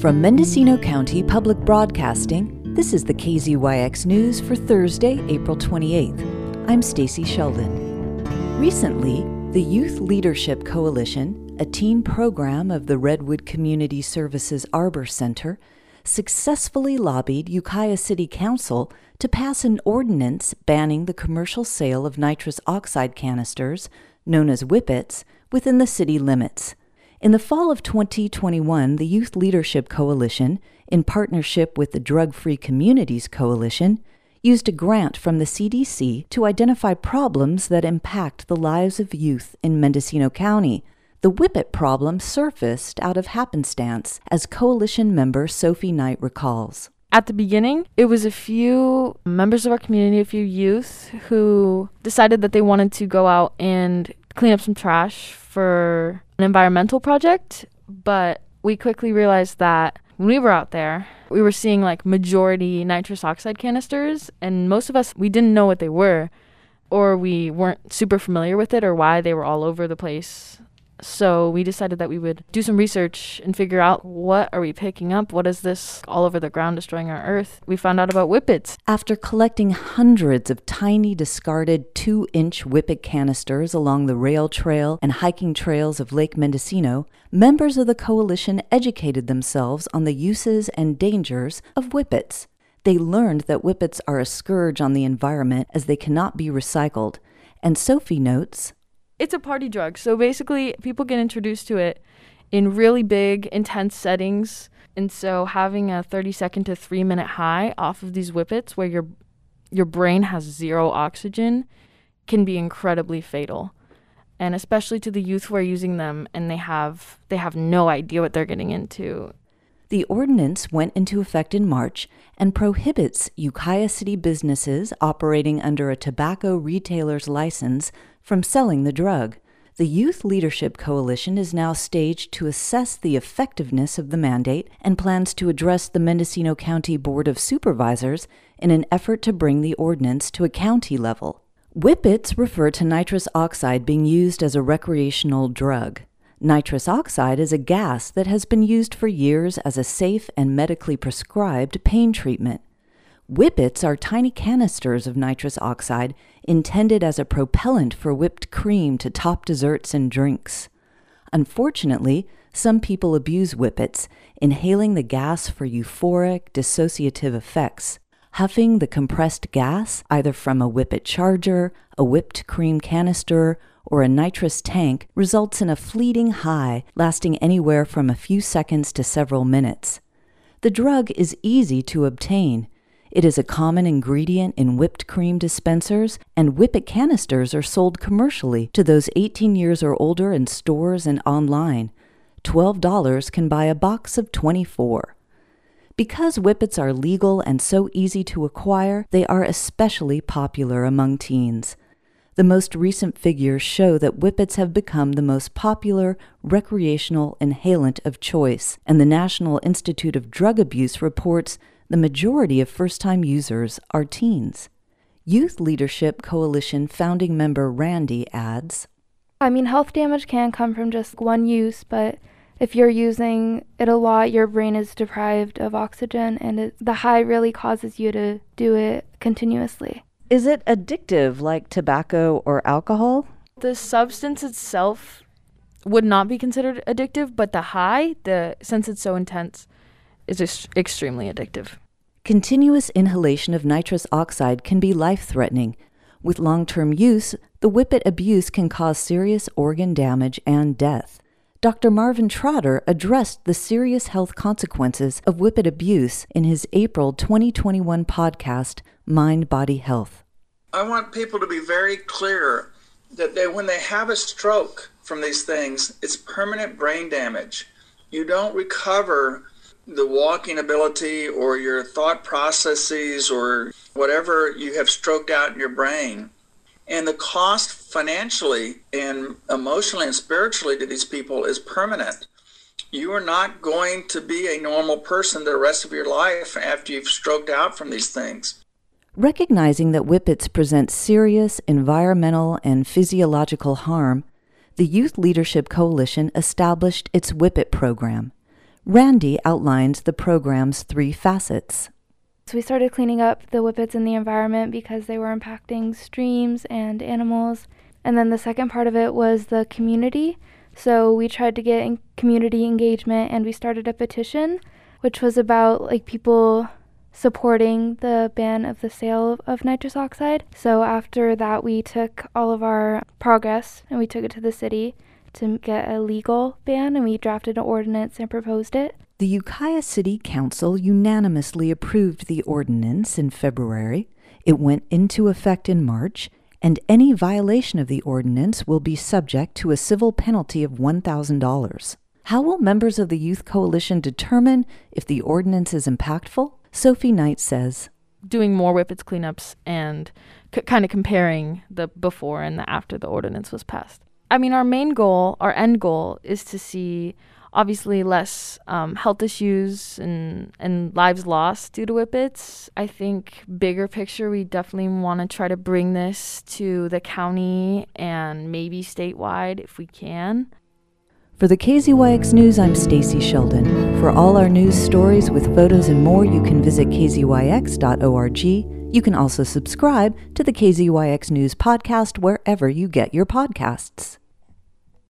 From Mendocino County Public Broadcasting, this is the KZYX News for Thursday, April 28th. I'm Stacy Sheldon. Recently, the Youth Leadership Coalition, a teen program of the Redwood Community Services Arbor Center, successfully lobbied Ukiah City Council to pass an ordinance banning the commercial sale of nitrous oxide canisters, known as whippets, within the city limits. In the fall of 2021, the Youth Leadership Coalition, in partnership with the Drug Free Communities Coalition, used a grant from the CDC to identify problems that impact the lives of youth in Mendocino County. The Whippet problem surfaced out of happenstance, as coalition member Sophie Knight recalls. At the beginning, it was a few members of our community, a few youth, who decided that they wanted to go out and clean up some trash for an environmental project, but we quickly realized that when we were out there, we were seeing like majority nitrous oxide canisters, and most of us, we didn't know what they were, or we weren't super familiar with it, or why they were all over the place so we decided that we would do some research and figure out what are we picking up? What is this all over the ground destroying our earth? We found out about whippets. After collecting hundreds of tiny discarded two inch whippet canisters along the rail trail and hiking trails of Lake Mendocino, members of the coalition educated themselves on the uses and dangers of whippets. They learned that whippets are a scourge on the environment as they cannot be recycled. And Sophie notes it's a party drug. So basically, people get introduced to it in really big, intense settings. And so having a 30 second to 3 minute high off of these whippets where your your brain has zero oxygen can be incredibly fatal. And especially to the youth who are using them and they have they have no idea what they're getting into. The ordinance went into effect in March and prohibits Ukiah City businesses operating under a tobacco retailer's license from selling the drug. The Youth Leadership Coalition is now staged to assess the effectiveness of the mandate and plans to address the Mendocino County Board of Supervisors in an effort to bring the ordinance to a county level. Whippets refer to nitrous oxide being used as a recreational drug. Nitrous oxide is a gas that has been used for years as a safe and medically prescribed pain treatment. Whippets are tiny canisters of nitrous oxide intended as a propellant for whipped cream to top desserts and drinks. Unfortunately, some people abuse whippets, inhaling the gas for euphoric, dissociative effects. Huffing the compressed gas, either from a whippet charger, a whipped cream canister, or a nitrous tank results in a fleeting high lasting anywhere from a few seconds to several minutes. The drug is easy to obtain. It is a common ingredient in whipped cream dispensers, and whippet canisters are sold commercially to those 18 years or older in stores and online. $12 can buy a box of 24. Because whippets are legal and so easy to acquire, they are especially popular among teens. The most recent figures show that whippets have become the most popular recreational inhalant of choice, and the National Institute of Drug Abuse reports the majority of first time users are teens. Youth Leadership Coalition founding member Randy adds I mean, health damage can come from just one use, but if you're using it a lot, your brain is deprived of oxygen, and it, the high really causes you to do it continuously. Is it addictive like tobacco or alcohol? The substance itself would not be considered addictive, but the high, the since it's so intense, is ex- extremely addictive. Continuous inhalation of nitrous oxide can be life threatening. With long term use, the whippet abuse can cause serious organ damage and death. Dr. Marvin Trotter addressed the serious health consequences of whippet abuse in his April 2021 podcast, Mind Body Health. I want people to be very clear that they, when they have a stroke from these things, it's permanent brain damage. You don't recover the walking ability or your thought processes or whatever you have stroked out in your brain. And the cost financially and emotionally and spiritually to these people is permanent. You are not going to be a normal person the rest of your life after you've stroked out from these things. Recognizing that whippets present serious environmental and physiological harm, the Youth Leadership Coalition established its Whippet program. Randy outlines the program's three facets. So we started cleaning up the whippets in the environment because they were impacting streams and animals. And then the second part of it was the community. So we tried to get community engagement and we started a petition, which was about like people supporting the ban of the sale of nitrous oxide. So after that, we took all of our progress and we took it to the city to get a legal ban and we drafted an ordinance and proposed it. The Ukiah City Council unanimously approved the ordinance in February. It went into effect in March, and any violation of the ordinance will be subject to a civil penalty of $1,000. How will members of the Youth Coalition determine if the ordinance is impactful? Sophie Knight says Doing more whippets cleanups and c- kind of comparing the before and the after the ordinance was passed. I mean, our main goal, our end goal, is to see obviously less um, health issues and, and lives lost due to whippets. I think bigger picture, we definitely want to try to bring this to the county and maybe statewide if we can. For the KZYX News, I'm Stacy Sheldon. For all our news stories with photos and more, you can visit kzyx.org. You can also subscribe to the KZYX News podcast wherever you get your podcasts.